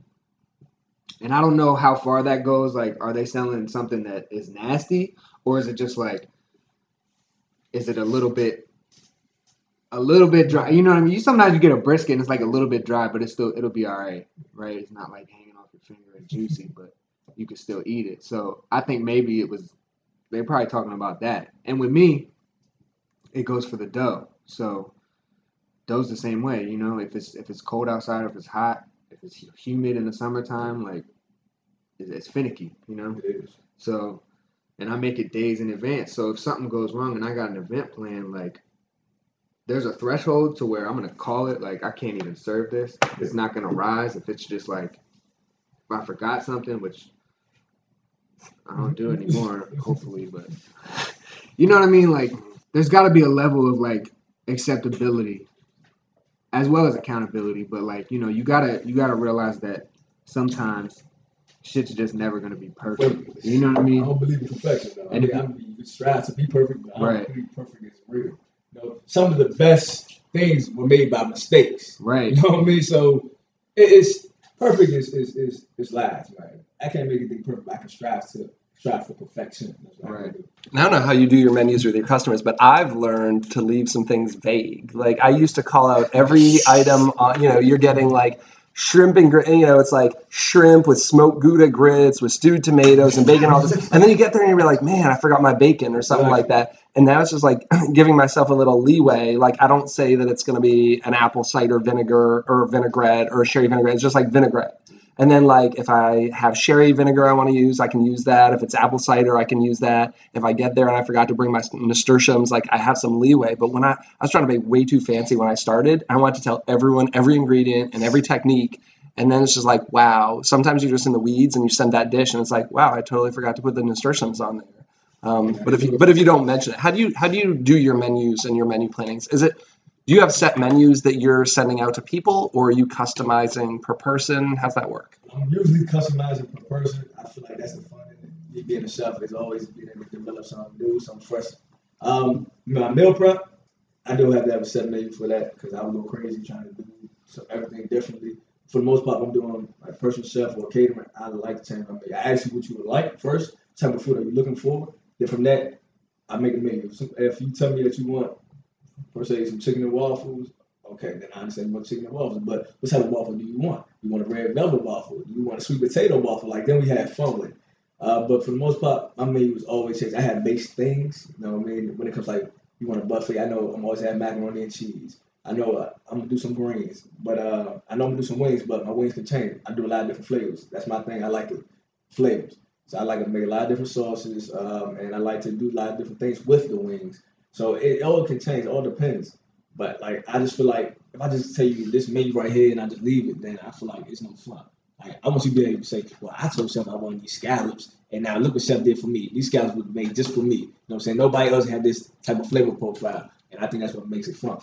Speaker 2: and I don't know how far that goes. Like, are they selling something that is nasty, or is it just like, is it a little bit, a little bit dry? You know what I mean? You sometimes you get a brisket and it's like a little bit dry, but it's still it'll be all right, right? It's not like hanging off your finger and juicy, but you can still eat it. So I think maybe it was they're probably talking about that. And with me, it goes for the dough. So dough's the same way. You know, if it's if it's cold outside, if it's hot, if it's humid in the summertime, like it's, it's finicky, you know.
Speaker 3: It is.
Speaker 2: So, and I make it days in advance. So if something goes wrong and I got an event plan, like there's a threshold to where I'm gonna call it. Like I can't even serve this. It's not gonna rise if it's just like if I forgot something, which I don't do anymore, hopefully. But you know what I mean? Like there's got to be a level of like acceptability as well as accountability. But like you know, you gotta you gotta realize that sometimes shit's just never gonna be perfect. You know what I mean?
Speaker 3: I don't believe in perfection. Though. I
Speaker 2: And
Speaker 3: mean,
Speaker 2: if
Speaker 3: I mean, you strive to be perfect, but I
Speaker 2: Right.
Speaker 3: don't believe perfect is real. You know, some of the best things were made by mistakes.
Speaker 2: Right.
Speaker 3: You know what I mean? So it, it's perfect is is is, is lies. Right? I can't make anything perfect. I can strive to strive for perfection. That's what I
Speaker 2: Right.
Speaker 3: can.
Speaker 1: I don't know how you do your menus with your customers, but I've learned to leave some things vague. Like I used to call out every item. On, you know, you're getting like shrimp and you know it's like shrimp with smoked gouda grits with stewed tomatoes and bacon all this and then you get there and you're like man i forgot my bacon or something like that. And now it's just like [CLEARS THROAT] giving myself a little leeway. Like i don't say that it's going to be an apple cider vinegar or vinaigrette or sherry vinaigrette it's just like vinaigrette and then like if i have sherry vinegar i want to use i can use that. If it's apple cider i can use that. If i get there and i forgot to bring my nasturtiums like i have some leeway. But when i i was trying to be way too fancy when i started i wanted to tell everyone every ingredient and every technique. And then it's just like wow. Sometimes you're just in the weeds and you send that dish and it's like wow i totally forgot to put the nasturtiums on there. Um, but if you but if you don't mention it how do you how do you do your menus and your menu plannings? Is it do you have set menus that you're sending out to people or are you customizing per person how's that work
Speaker 3: I'm usually customizing per person. I feel like that's the fun in it. Being a chef is always being able to develop something new, something fresh. Um, my meal prep, I do have to have a set menu for that because I would go crazy trying to do everything differently. For the most part, I'm doing like personal chef or catering. I like to my menu. I ask you what you would like first, type of food are you looking for. Then from that, I make a menu. If you tell me that you want, per se, some chicken and waffles, okay, then I understand want chicken and waffles. But what type of waffle do you want? You want a red velvet waffle? Do you want a sweet potato waffle? Like then we had fun with. it. Uh, but for the most part, my menu was always changed. I had base things. You know what I mean? When it comes like you want a buffet, I know I'm always having macaroni and cheese. I know uh, I'm gonna do some greens, but uh, I know I'm gonna do some wings, but my wings can change. I do a lot of different flavors. That's my thing. I like it, flavors. So I like to make a lot of different sauces, um, and I like to do a lot of different things with the wings. So it all can change. All depends. But like I just feel like if I just tell you this menu right here and I just leave it, then I feel like it's no fun. Like I want you to be able to say, well, I told Chef I wanted these scallops, and now look what Chef did for me. These scallops were made just for me. You know what I'm saying? Nobody else had this type of flavor profile, and I think that's what makes it fun.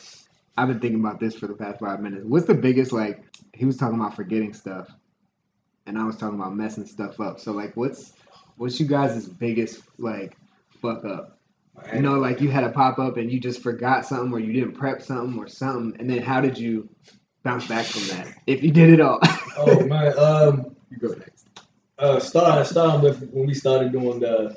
Speaker 2: I've been thinking about this for the past five minutes. What's the biggest like? He was talking about forgetting stuff, and I was talking about messing stuff up. So like, what's what's you guys' biggest like fuck up? You know, like you had a pop up and you just forgot something, or you didn't prep something, or something, and then how did you bounce back from that? If you did it all, [LAUGHS]
Speaker 3: oh man, um,
Speaker 2: you go next.
Speaker 3: uh, starting starting with when we started doing the,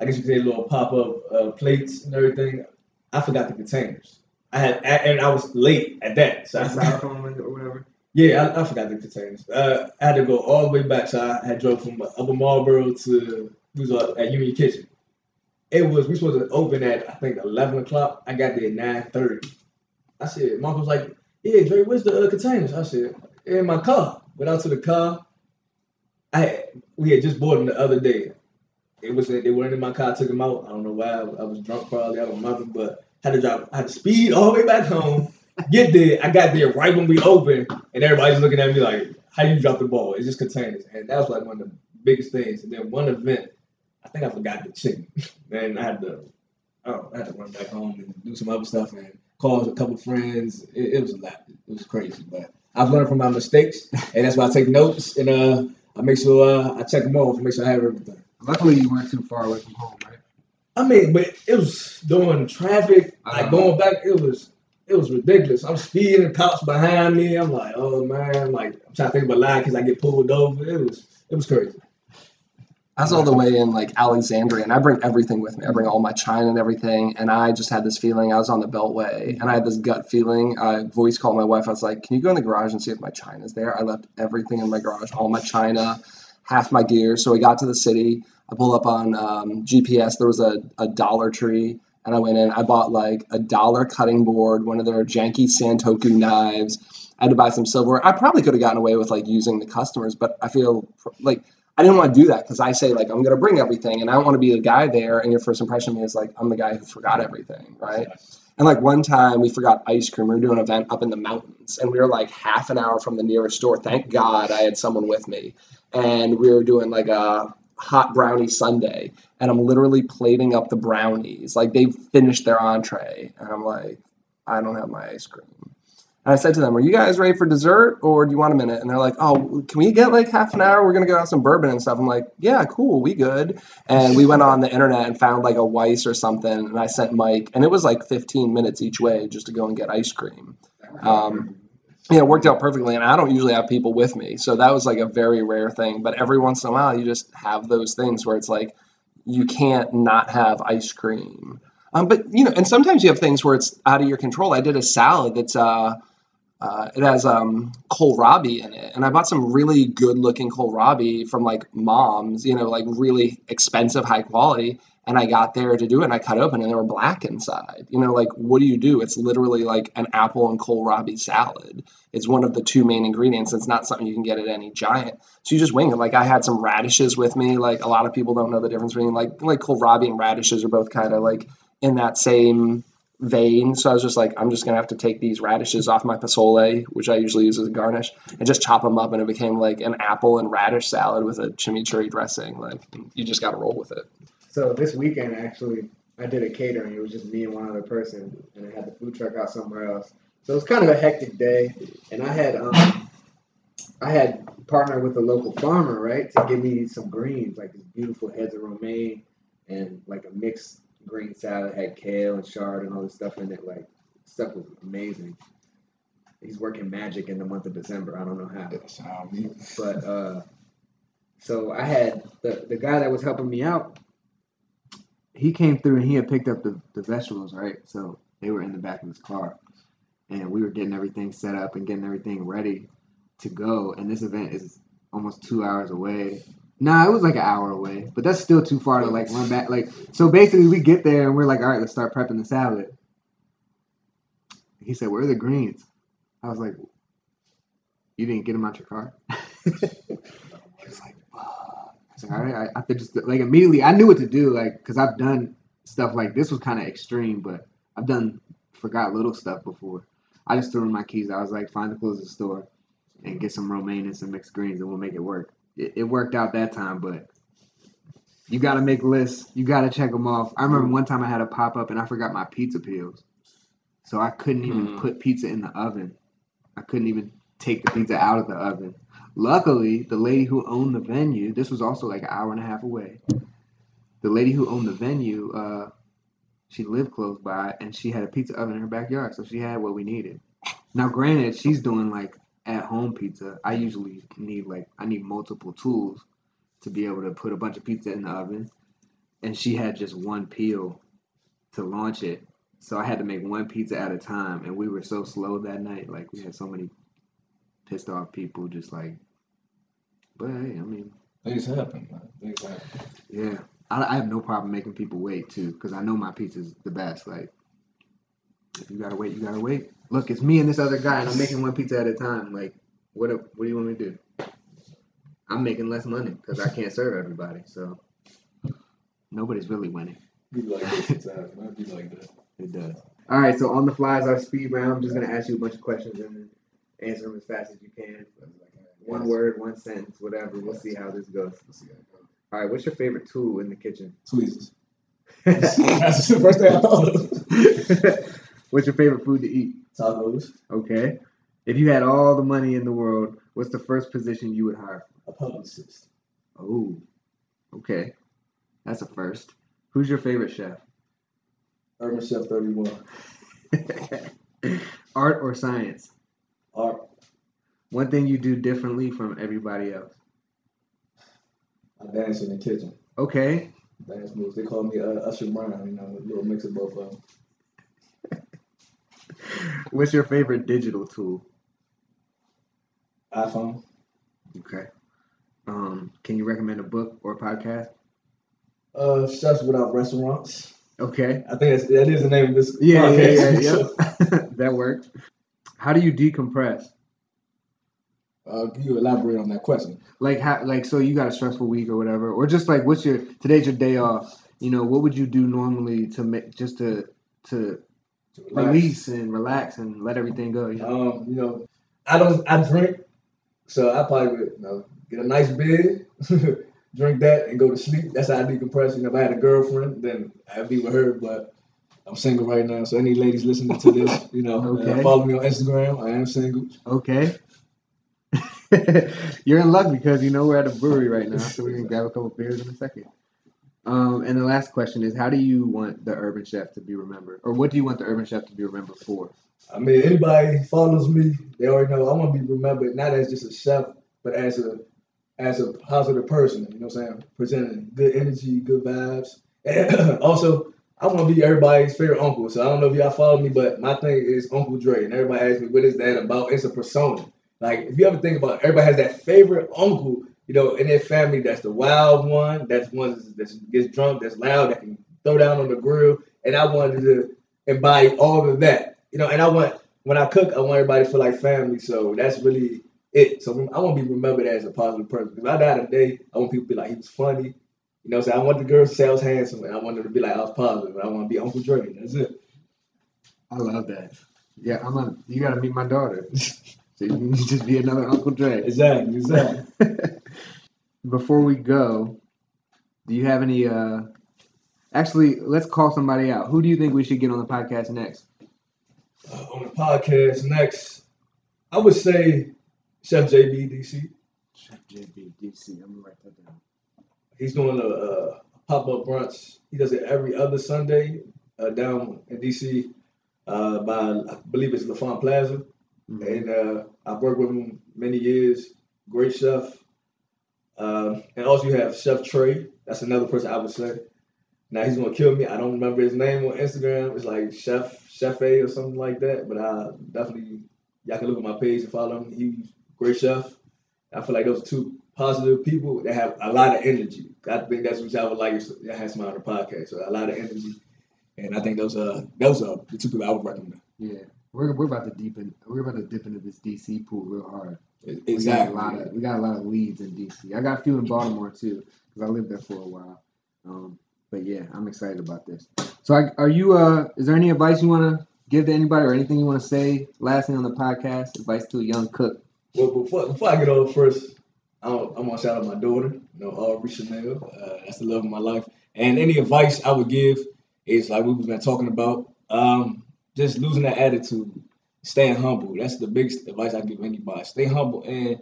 Speaker 3: I guess you could say little pop up uh, plates and everything. I forgot the containers. I had and I was late at that, so I forgot.
Speaker 2: Or whatever.
Speaker 3: Yeah, I, I forgot the containers. Uh, I had to go all the way back. So I had drove from Upper Marlboro to we was uh, at Union Kitchen. It was we supposed to open at I think eleven o'clock. I got there at nine thirty. I said, Mom was like, "Yeah, Dre, where's the uh, containers?" I said, "In my car." Went out to the car. I had, we had just bought them the other day. It was they weren't in my car. I took them out. I don't know why. I, I was drunk probably. I don't remember, but had to drive. I had to speed all the way back home. Get there. I got there right when we opened, and everybody's looking at me like, "How you drop the ball? It's just containers." And that was like one of the biggest things. And then one event, I think I forgot the chicken, and I had to, oh, I had to run back home and do some other stuff and call a couple friends. It, it was a lot. It was crazy, but I've learned from my mistakes, and that's why I take notes and uh, I make sure uh, I check them off and make sure I have everything.
Speaker 2: Luckily, you weren't too far away from home, right?
Speaker 3: I mean, but it was doing traffic, like
Speaker 2: Uh-huh.
Speaker 3: going back. It was it was ridiculous. I'm speeding, cops behind me. I'm like, oh man, like I'm trying to think of a lie because I get pulled over. It was it was crazy.
Speaker 1: I was all the way in like Alexandria, and I bring everything with me. I bring all my china and everything, and I just had this feeling. I was on the Beltway, and I had this gut feeling. I voice called my wife. I was like, "Can you go in the garage and see if my china's there?" I left everything in my garage, all my china, half my gear. So we got to the city. I pulled up on um, GPS. There was a, a Dollar Tree, and I went in. I bought like a dollar cutting board, one of their janky Santoku knives. I had to buy some silverware. I probably could have gotten away with like using the customers, but I feel like I didn't want to do that because I say like I'm going to bring everything, and I don't want to be the guy there. And your first impression of me is like I'm the guy who forgot everything, right? And like one time we forgot ice cream. We were doing an event up in the mountains, and we were like half an hour from the nearest store. Thank God I had someone with me, and we were doing like a hot brownie sundae, and I'm literally plating up the brownies. Like they've finished their entree, and I'm like, I don't have my ice cream. And I said to them, Are you guys ready for dessert or do you want a minute? And they're like, Oh, can we get like half an hour? We're going to go have some bourbon and stuff. I'm like, Yeah, cool. We good. And we went on the internet and found like a Weis or something. And I sent Mike, and it was like 15 minutes each way just to go and get ice cream. Um, you know, it worked out perfectly. And I don't usually have people with me. So that was like a very rare thing. But every once in a while, you just have those things where it's like, you can't not have ice cream. Um, but you know, and sometimes you have things where it's out of your control. I did a salad that's uh, Uh, it has um, kohlrabi in it, and I bought some really good looking kohlrabi from like MOM's, you know, like really expensive, high quality. And I got there to do it, and I cut open, and they were black inside. You know, like what do you do? It's literally like an apple and kohlrabi salad. It's one of the two main ingredients. It's not something you can get at any giant. So you just wing it. Like I had some radishes with me. Like a lot of people don't know the difference between like like kohlrabi and radishes are both kind of like in that same vein. So I was just like, I'm just gonna have to take these radishes off my pozole, which I usually use as a garnish, and just chop them up, and it became like an apple and radish salad with a chimichurri dressing. Like you just got to roll with it.
Speaker 2: So this weekend, actually, I did a catering. It was just me and one other person, and I had the food truck out somewhere else. So it was kind of a hectic day, and I had um, I had partnered with a local farmer, right, to give me some greens, like these beautiful heads of romaine, and like a mixed green salad had kale and chard and all this stuff in it. Like stuff was amazing. He's working magic in the month of December. I don't know how, but uh, so I had the the guy that was helping me out he came through and he had picked up the, the vegetables, right? So they were in the back of his car. And we were getting everything set up and getting everything ready to go. And this event is almost two hours away. Nah, it was like an hour away, but that's still too far to like run back. Like, so basically, we get there and we're like, all right, let's start prepping the salad. He said, "Where are the greens?" I was like, "You didn't get them out your car." [LAUGHS] he was like, all right, I, I could just like immediately I knew what to do, like because I've done stuff like this was kind of extreme, but I've done forgot little stuff before. I just threw in my keys. I was like, find the closest store and get some romaine and some mixed greens, and we'll make it work. It, it worked out that time, but you got to make lists. You got to check them off. I remember one time I had a pop up and I forgot my pizza peels, so I couldn't even mm. put pizza in the oven. I couldn't even take the pizza out of the oven. Luckily, the lady who owned the venue, this was also like an hour and a half away. The lady who owned the venue, uh, she lived close by and she had a pizza oven in her backyard, so she had what we needed. Now, granted, she's doing like at home pizza. I usually need like I need multiple tools to be able to put a bunch of pizza in the oven, and she had just one peel to launch it. So I had to make one pizza at a time, and we were so slow that night. Like we had so many pissed off people just like but hey, I mean
Speaker 3: things happen. Things happen.
Speaker 2: Yeah. I, I have no problem making people wait too, because I know my pizza's the best. Like if you gotta wait, you gotta wait. Look, it's me and this other guy and I'm making one pizza at a time. Like what what do you want me to do? I'm making less money because I can't serve everybody. So nobody's really winning.
Speaker 3: Be like this man. Be like that.
Speaker 2: It does. All right, so on the fly is our speed round. I'm just gonna ask you a bunch of questions and answer them as fast as you can. One word, one sentence, whatever. We'll see how this goes. All right, what's your favorite tool in the kitchen?
Speaker 3: Tweezers. [LAUGHS] That's the first thing I thought
Speaker 2: of. [LAUGHS] what's your favorite food to eat?
Speaker 3: Tacos.
Speaker 2: Okay. If you had all the money in the world, what's the first position you would hire?
Speaker 3: A publicist.
Speaker 2: Oh, okay. That's a first. Who's your favorite chef?
Speaker 3: Urban Chef 31. [LAUGHS]
Speaker 2: Art or science?
Speaker 3: Art.
Speaker 2: One thing you do differently from everybody else.
Speaker 3: I dance in the kitchen.
Speaker 2: Okay.
Speaker 3: Dance moves. They call me uh, Usher Brown. You know, a little mix of both of them. [LAUGHS]
Speaker 2: What's your favorite digital tool?
Speaker 3: iPhone.
Speaker 2: Okay. Um, can you recommend a book or a podcast?
Speaker 3: Uh, Chefs Without Restaurants.
Speaker 2: Okay.
Speaker 3: I think that's, that is the name of this.
Speaker 2: Yeah, podcast. yeah, yeah, [LAUGHS] yeah. [LAUGHS] that works. How do you decompress?
Speaker 3: Uh, can you elaborate on that question?
Speaker 2: Like how, like so you got a stressful week or whatever, or just like what's your today's your day off? You know, what would you do normally to make just to to, to release and relax and let everything go?
Speaker 3: You know? Um, you know, I don't I drink, so I probably would you know get a nice bed, [LAUGHS] drink that, and go to sleep. That's how I decompress. You know, if I had a girlfriend, then I'd be with her, but I'm single right now, so any ladies listening to this, [LAUGHS] you know, uh, okay. uh, follow me on Instagram. I am single.
Speaker 2: Okay. [LAUGHS] You're in luck because you know we're at a brewery right now, so we're gonna grab a couple beers in a second. Um, and the last question is, how do you want the Urban Chef to be remembered, or what do you want the Urban Chef to be remembered for?
Speaker 3: I mean, anybody follows me, they already know I want to be remembered not as just a chef, but as a as a positive person. You know what I'm saying? Presenting good energy, good vibes, and [CLEARS THROAT] also I want to be everybody's favorite uncle. So I don't know if y'all follow me, but my thing is Uncle Dre, and everybody asks me what is that about. It's a persona. Like if you ever think about, it, everybody has that favorite uncle, you know, in their family. That's the wild one. That's one that gets drunk. That's loud. That can throw down on the grill. And I wanted to embody all of that, you know. And I want when I cook, I want everybody to feel like family. So that's really it. So I want to be remembered as a positive person. Because I die today, I want people to be like, he was funny. You know what? I want the girls to say I was handsome, and I want them to be like, I was positive, positive. I want to be Uncle Dre. That's it.
Speaker 2: I love that. Yeah, I'm a. You gotta meet my daughter. [LAUGHS] so you can [LAUGHS] just be another Uncle Dre.
Speaker 3: Exactly. [LAUGHS] Exactly.
Speaker 2: Before we go, do you have any? uh Actually, let's call somebody out. Who do you think we should get on the podcast next?
Speaker 3: Uh, on the podcast next, I would say Chef JB DC.
Speaker 2: Chef JB DC. I'm gonna write that down.
Speaker 3: He's doing a, a pop up brunch. He does it every other Sunday uh, down in DC uh, by I believe it's L'Enfant Plaza,
Speaker 2: Mhm.
Speaker 3: and uh, I've worked with him many years. Great chef. Um, and also you have Chef Trey. That's another person I would say. Now he's gonna kill me. I don't remember his name on Instagram. It's like Chef Chef A or something like that. But I definitely y'all can look at my page and follow him. He's a great chef. I feel like those are two positive people that have a lot of energy. I think that's what y'all would like is to have some on the podcast. So a lot of energy. And I think those are those are the two people I would recommend.
Speaker 2: Yeah, we're we're about to deepen. We're about to dip into this DC pool real hard.
Speaker 3: Exactly.
Speaker 2: We got a lot of we got a lot of leads in DC. I got a few in Baltimore too because I lived there for a while. Um, but yeah, I'm excited about this. So, I, are you? Uh, is there any advice you want to give to anybody, or anything you want to say? Last thing on the podcast, advice to a young cook.
Speaker 3: Well, before, before I get on first, I'm, I'm gonna shout out my daughter, you know, Aubrey Chanel. Uh, that's the love of my life. And any advice I would give is like we've been talking about, um, just losing that attitude, staying humble. That's the biggest advice I give anybody. Stay humble and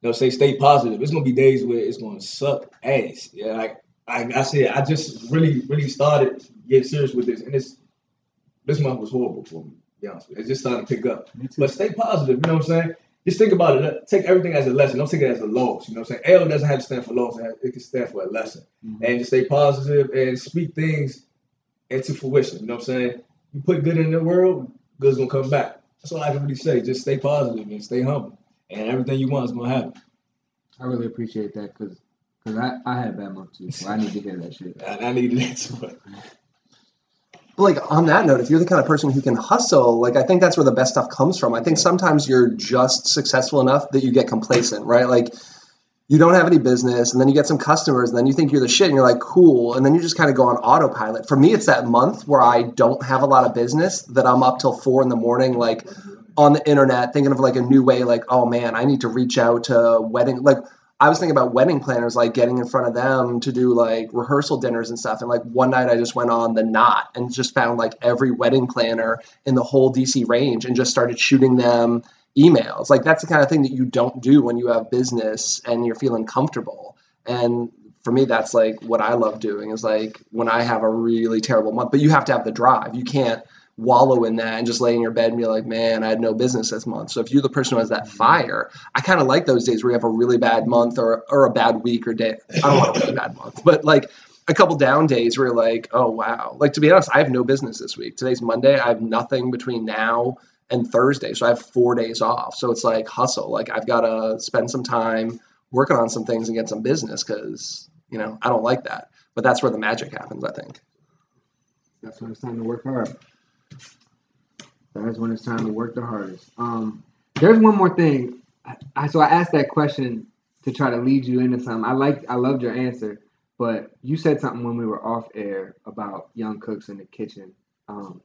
Speaker 3: they'll say stay positive. It's gonna be days where it's gonna suck ass. Yeah, like I, I said, I just really, really started getting serious with this, and it's this month was horrible for me. To be honest with you. It's just starting to pick up. But stay positive, you know what I'm saying? Just think about it. Take everything as a lesson. Don't take it as a loss. You know what I'm saying? L doesn't have to stand for loss. It can stand for a lesson.
Speaker 2: Mhm.
Speaker 3: And just stay positive and speak things into fruition. You know what I'm saying? You put good in the world, good's gonna come back. That's all I can really say. Just stay positive and stay humble. And everything you want is gonna happen.
Speaker 2: I really appreciate that because because I, I had bad month too, so I need to hear that shit. [LAUGHS]
Speaker 3: And I need that too.
Speaker 1: But like on that note, if you're the kind of person who can hustle, like I think that's where the best stuff comes from. I think sometimes you're just successful enough that you get complacent, right? Like you don't have any business and then you get some customers and then you think you're the shit and you're like cool and then you just kind of go on autopilot. For me it's that month where I don't have a lot of business that I'm up till 4 in the morning like on the internet thinking of like a new way like oh man, I need to reach out to wedding like I was thinking about wedding planners, like getting in front of them to do like rehearsal dinners and stuff. And like one night I just went on the knot and just found like every wedding planner in the whole DC range and just started shooting them emails. Like that's the kind of thing that you don't do when you have business and you're feeling comfortable. And for me, that's like what I love doing is like when I have a really terrible month, but you have to have the drive. You can't wallow in that and just lay in your bed and be like, man, I had no business this month. So if you're the person who has that mm-hmm. fire, I kind of like those days where you have a really bad month or, or a bad week or day. I don't want a really bad month, but like a couple down days where you're like, oh, wow. Like to be honest, I have no business this week. Today's Monday. I have nothing between now and Thursday. So I have four days off. So it's like hustle. Like I've got to spend some time working on some things and get some business because, you know, I don't like that. But that's where the magic happens, I think.
Speaker 2: That's when it's time to work hard. That's when it's time to work the hardest. Um, there's one more thing. I, I so I asked that question to try to lead you into something. I like I loved your answer, but you said something when we were off air about young cooks in the kitchen, um,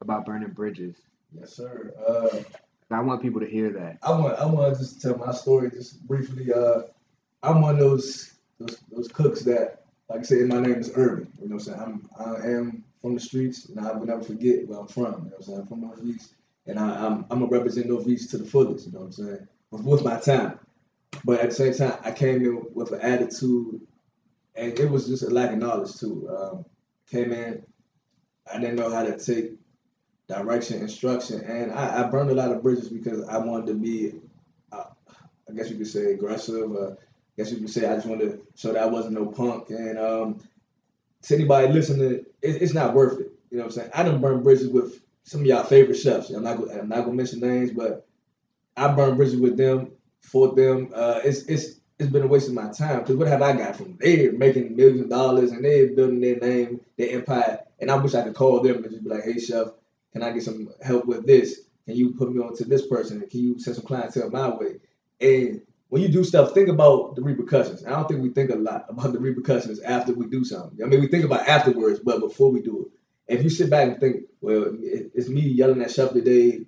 Speaker 2: about burning bridges.
Speaker 3: Yes, sir. Uh,
Speaker 2: I want people to hear that.
Speaker 3: I want I want to just tell my story just briefly. Uh, I'm one of those those those cooks that, like I said, my name is Urban. You know what I'm saying? I'm I am from the streets, and I will never forget where I'm from. You know what I'm saying? I'm from Northeast, and I, I'm I'm gonna represent Northeast to the fullest. You know what I'm saying? With, with my time, but at the same time, I came in with an attitude, and it was just a lack of knowledge too. Um, came in, I didn't know how to take direction, instruction, and I, I burned a lot of bridges because I wanted to be, uh, I guess you could say, aggressive. Uh, I guess you could say I just wanted to show that I wasn't no punk. And um, to anybody listening, it, it's not worth it. You know what I'm saying? I done burned bridges with some of y'all favorite chefs. I'm not I'm not gonna mention names, but I burned bridges with them, for them. Uh, it's it's it's been a waste of my time because what have I got from them? They're making millions of dollars and they're building their name, their empire, and I wish I could call them and just be like, "Hey, chef, can I get some help with this? Can you put me on to this person? Can you send some clientele my way?" And when you do stuff, think about the repercussions. I don't think we think a lot about the repercussions after we do something. I mean, we think about afterwards, but before we do it, if you sit back and think, well, it's me yelling at Chef today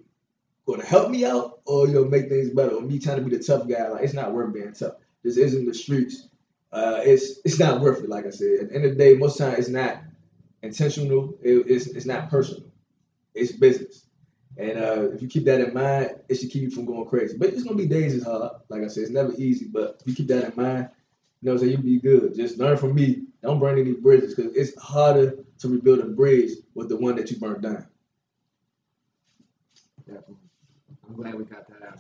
Speaker 3: going to help me out or you know make things better or me trying to be the tough guy, like it's not worth being tough. This isn't the streets. Uh, it's it's not worth it. Like I said, at the end of the day, most times it's not intentional. It, it's it's not personal. It's business. And uh, if you keep that in mind, it should keep you from going crazy. But it's gonna be days it's hard. Like I said, it's never easy. But if you keep that in mind, you know, what I'm saying, you'll be good. Just learn from me. Don't burn any bridges because it's harder to rebuild a bridge with the one that you burned down.
Speaker 2: Definitely. I'm glad we got that out.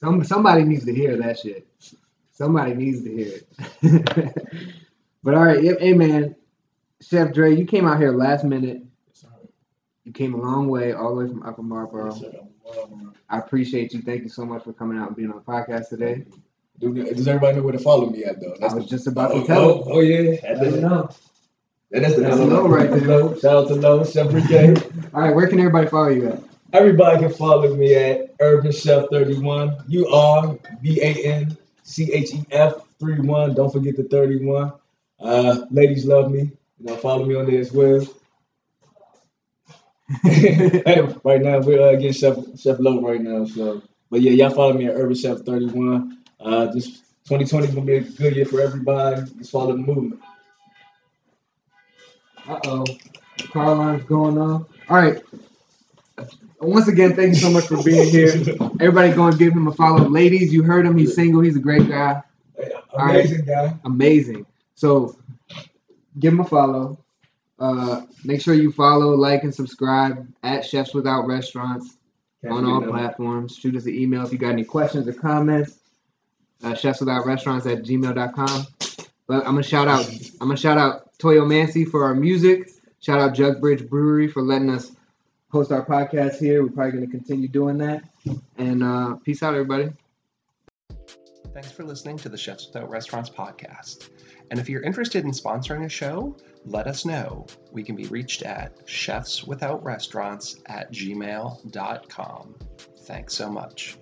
Speaker 2: Some somebody needs to hear that shit. Somebody needs to hear it. [LAUGHS] but all right, hey man, Chef Dre, you came out here last minute came a long way, all the way from Upper Marlboro. I appreciate you. Thank you so much for coming out and being on the podcast today.
Speaker 3: Does everybody know where to follow me at though?
Speaker 2: That's I was the, just about to oh, tell oh,
Speaker 3: oh, yeah,
Speaker 2: I didn't know.
Speaker 3: that's the
Speaker 2: that's low right there.
Speaker 3: Shout out to Low Chef Brigade.
Speaker 2: All right, where can everybody follow you at?
Speaker 3: Everybody can follow me at Urban Chef 31. U R B A N C H E F 31. Don't forget the 31. Uh, ladies love me. You know, follow me on there as well. [LAUGHS] right now we're uh, getting Chef Chef Low right now. So, but yeah, y'all follow me at Urban Chef Thirty One. Uh, just 2020 is gonna be a good year for everybody. Just follow the movement.
Speaker 2: Uh oh, car alarm's going on. All right. Once again, thank you so much for being here. Everybody, go and give him a follow. Ladies, you heard him. He's single. He's a great guy.
Speaker 3: Amazing right. guy.
Speaker 2: Amazing. So, give him a follow. Uh, make sure you follow, like, and subscribe at Chefs Without Restaurants Can't on all platforms. Shoot us an email if you got any questions or comments. Uh, chefs Without Restaurants at gmail.com. But I'm gonna shout out. I'm gonna shout out Toyo Mancy for our music. Shout out Jug Bridge Brewery for letting us host our podcast here. We're probably gonna continue doing that. And uh, peace out, everybody.
Speaker 1: Thanks for listening to the Chefs Without Restaurants podcast. And if you're interested in sponsoring a show, let us know. We can be reached at chefswithoutrestaurants at gmail.com. Thanks so much.